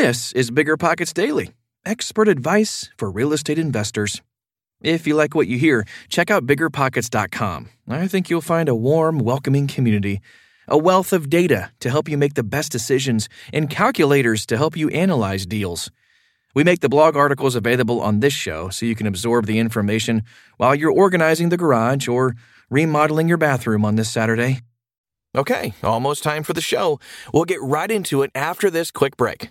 This is Bigger Pockets Daily, expert advice for real estate investors. If you like what you hear, check out biggerpockets.com. I think you'll find a warm, welcoming community, a wealth of data to help you make the best decisions, and calculators to help you analyze deals. We make the blog articles available on this show so you can absorb the information while you're organizing the garage or remodeling your bathroom on this Saturday. Okay, almost time for the show. We'll get right into it after this quick break.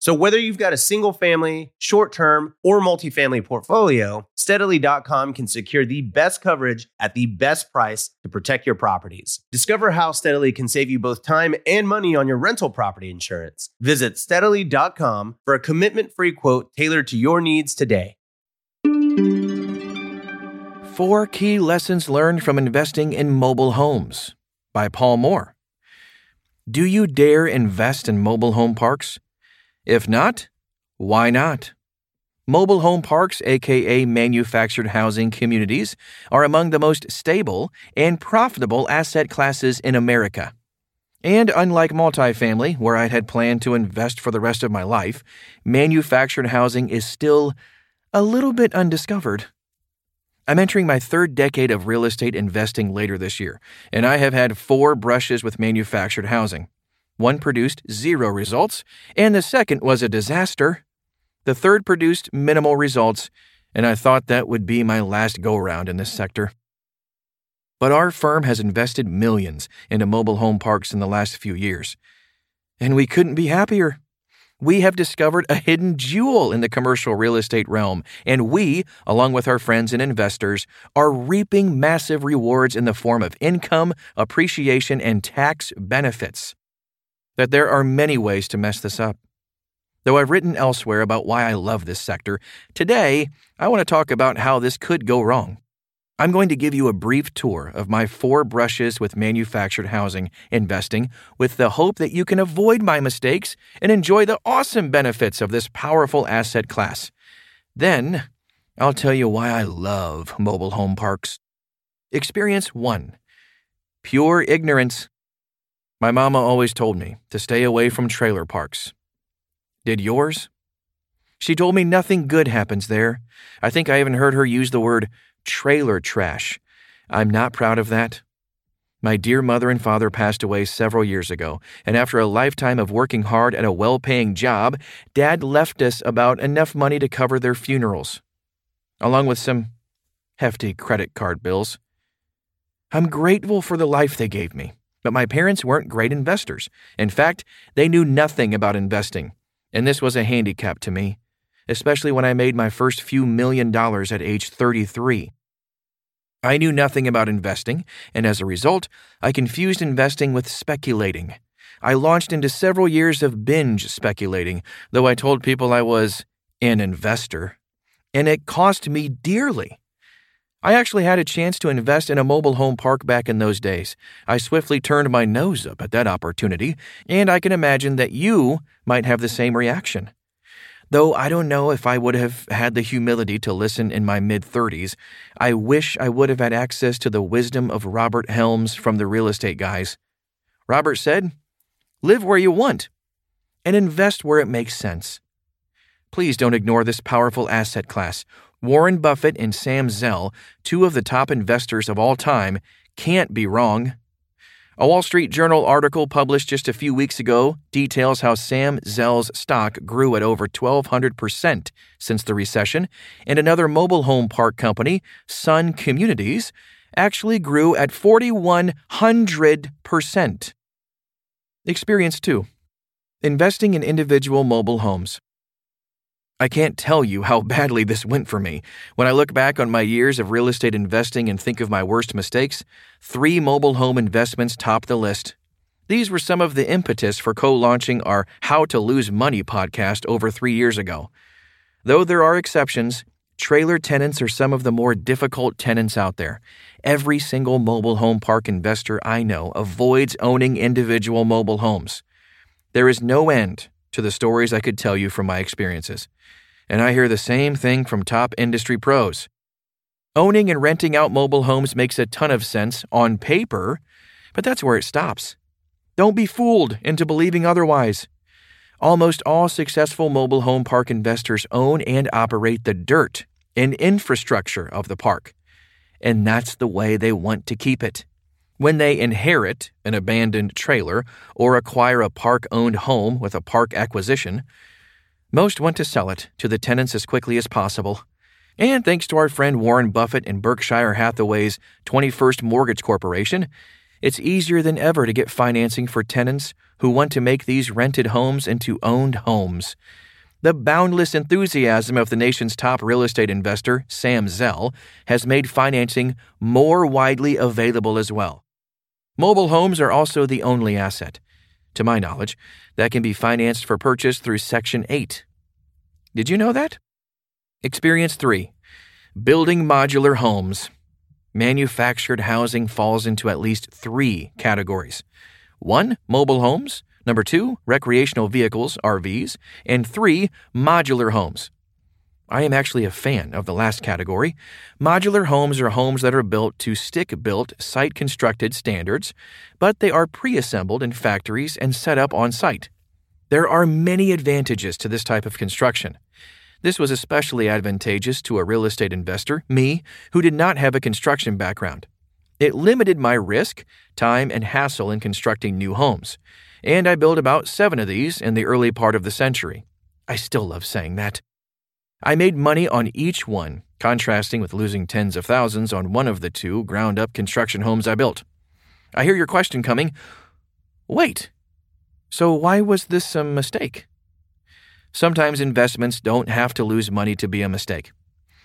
So whether you've got a single family, short term, or multifamily portfolio, steadily.com can secure the best coverage at the best price to protect your properties. Discover how Steadily can save you both time and money on your rental property insurance. Visit steadily.com for a commitment free quote tailored to your needs today. Four key lessons learned from investing in mobile homes by Paul Moore. Do you dare invest in mobile home parks? If not, why not? Mobile home parks, aka manufactured housing communities, are among the most stable and profitable asset classes in America. And unlike multifamily, where I had planned to invest for the rest of my life, manufactured housing is still a little bit undiscovered. I'm entering my third decade of real estate investing later this year, and I have had four brushes with manufactured housing. One produced zero results, and the second was a disaster. The third produced minimal results, and I thought that would be my last go round in this sector. But our firm has invested millions into mobile home parks in the last few years, and we couldn't be happier. We have discovered a hidden jewel in the commercial real estate realm, and we, along with our friends and investors, are reaping massive rewards in the form of income, appreciation, and tax benefits. That there are many ways to mess this up. Though I've written elsewhere about why I love this sector, today I want to talk about how this could go wrong. I'm going to give you a brief tour of my four brushes with manufactured housing investing with the hope that you can avoid my mistakes and enjoy the awesome benefits of this powerful asset class. Then, I'll tell you why I love mobile home parks. Experience 1 Pure ignorance. My mama always told me to stay away from trailer parks. Did yours? She told me nothing good happens there. I think I even heard her use the word trailer trash. I'm not proud of that. My dear mother and father passed away several years ago, and after a lifetime of working hard at a well paying job, Dad left us about enough money to cover their funerals, along with some hefty credit card bills. I'm grateful for the life they gave me, but my parents weren't great investors. In fact, they knew nothing about investing, and this was a handicap to me especially when I made my first few million dollars at age 33. I knew nothing about investing, and as a result, I confused investing with speculating. I launched into several years of binge speculating, though I told people I was an investor. And it cost me dearly. I actually had a chance to invest in a mobile home park back in those days. I swiftly turned my nose up at that opportunity, and I can imagine that you might have the same reaction. Though I don't know if I would have had the humility to listen in my mid 30s, I wish I would have had access to the wisdom of Robert Helms from the real estate guys. Robert said, Live where you want and invest where it makes sense. Please don't ignore this powerful asset class Warren Buffett and Sam Zell, two of the top investors of all time, can't be wrong. A Wall Street Journal article published just a few weeks ago details how Sam Zell's stock grew at over 1,200% since the recession, and another mobile home park company, Sun Communities, actually grew at 4,100%. Experience 2 Investing in individual mobile homes. I can't tell you how badly this went for me. When I look back on my years of real estate investing and think of my worst mistakes, three mobile home investments top the list. These were some of the impetus for co launching our How to Lose Money podcast over three years ago. Though there are exceptions, trailer tenants are some of the more difficult tenants out there. Every single mobile home park investor I know avoids owning individual mobile homes. There is no end to the stories I could tell you from my experiences. And I hear the same thing from top industry pros. Owning and renting out mobile homes makes a ton of sense on paper, but that's where it stops. Don't be fooled into believing otherwise. Almost all successful mobile home park investors own and operate the dirt and infrastructure of the park. And that's the way they want to keep it. When they inherit an abandoned trailer or acquire a park owned home with a park acquisition, most want to sell it to the tenants as quickly as possible. And thanks to our friend Warren Buffett and Berkshire Hathaway's 21st Mortgage Corporation, it's easier than ever to get financing for tenants who want to make these rented homes into owned homes. The boundless enthusiasm of the nation's top real estate investor, Sam Zell, has made financing more widely available as well. Mobile homes are also the only asset, to my knowledge, that can be financed for purchase through Section 8. Did you know that? Experience 3 Building modular homes. Manufactured housing falls into at least three categories 1. Mobile homes. Number 2. Recreational vehicles, RVs. And 3. Modular homes. I am actually a fan of the last category. Modular homes are homes that are built to stick built, site constructed standards, but they are pre assembled in factories and set up on site. There are many advantages to this type of construction. This was especially advantageous to a real estate investor, me, who did not have a construction background. It limited my risk, time, and hassle in constructing new homes, and I built about seven of these in the early part of the century. I still love saying that. I made money on each one, contrasting with losing tens of thousands on one of the two ground up construction homes I built. I hear your question coming. Wait, so why was this a mistake? Sometimes investments don't have to lose money to be a mistake.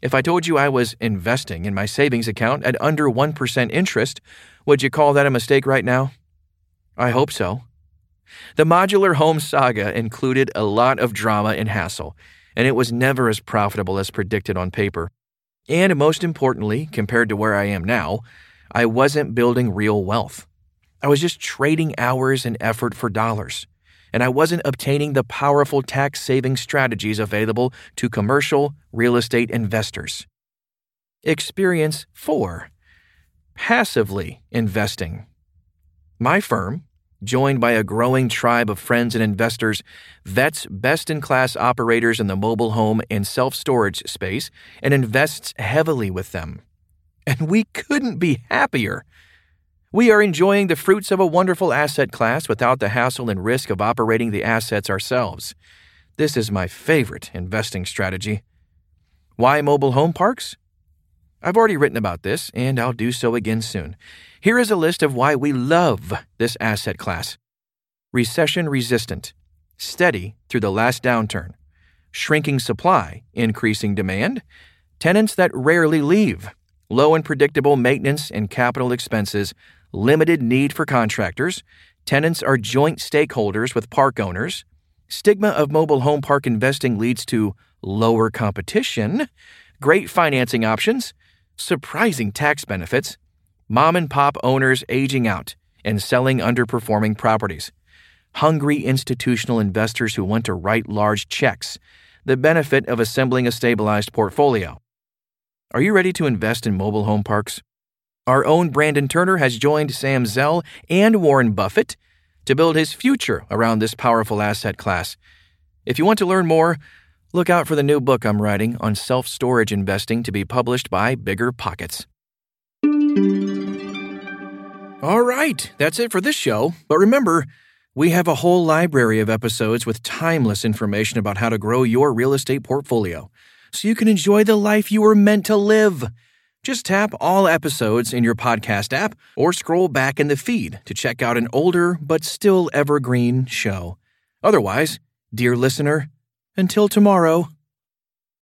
If I told you I was investing in my savings account at under 1% interest, would you call that a mistake right now? I hope so. The modular home saga included a lot of drama and hassle and it was never as profitable as predicted on paper. And most importantly, compared to where I am now, I wasn't building real wealth. I was just trading hours and effort for dollars, and I wasn't obtaining the powerful tax saving strategies available to commercial real estate investors. Experience 4 Passively investing. My firm, joined by a growing tribe of friends and investors, vets best in class operators in the mobile home and self storage space and invests heavily with them. And we couldn't be happier. We are enjoying the fruits of a wonderful asset class without the hassle and risk of operating the assets ourselves. This is my favorite investing strategy. Why mobile home parks? I've already written about this, and I'll do so again soon. Here is a list of why we love this asset class recession resistant, steady through the last downturn, shrinking supply, increasing demand, tenants that rarely leave, low and predictable maintenance and capital expenses, limited need for contractors, Tenants are joint stakeholders with park owners. Stigma of mobile home park investing leads to lower competition, great financing options, surprising tax benefits, mom and pop owners aging out and selling underperforming properties, hungry institutional investors who want to write large checks, the benefit of assembling a stabilized portfolio. Are you ready to invest in mobile home parks? Our own Brandon Turner has joined Sam Zell and Warren Buffett to build his future around this powerful asset class. If you want to learn more, look out for the new book I'm writing on self storage investing to be published by Bigger Pockets. All right, that's it for this show. But remember, we have a whole library of episodes with timeless information about how to grow your real estate portfolio so you can enjoy the life you were meant to live. Just tap all episodes in your podcast app or scroll back in the feed to check out an older but still evergreen show. Otherwise, dear listener, until tomorrow.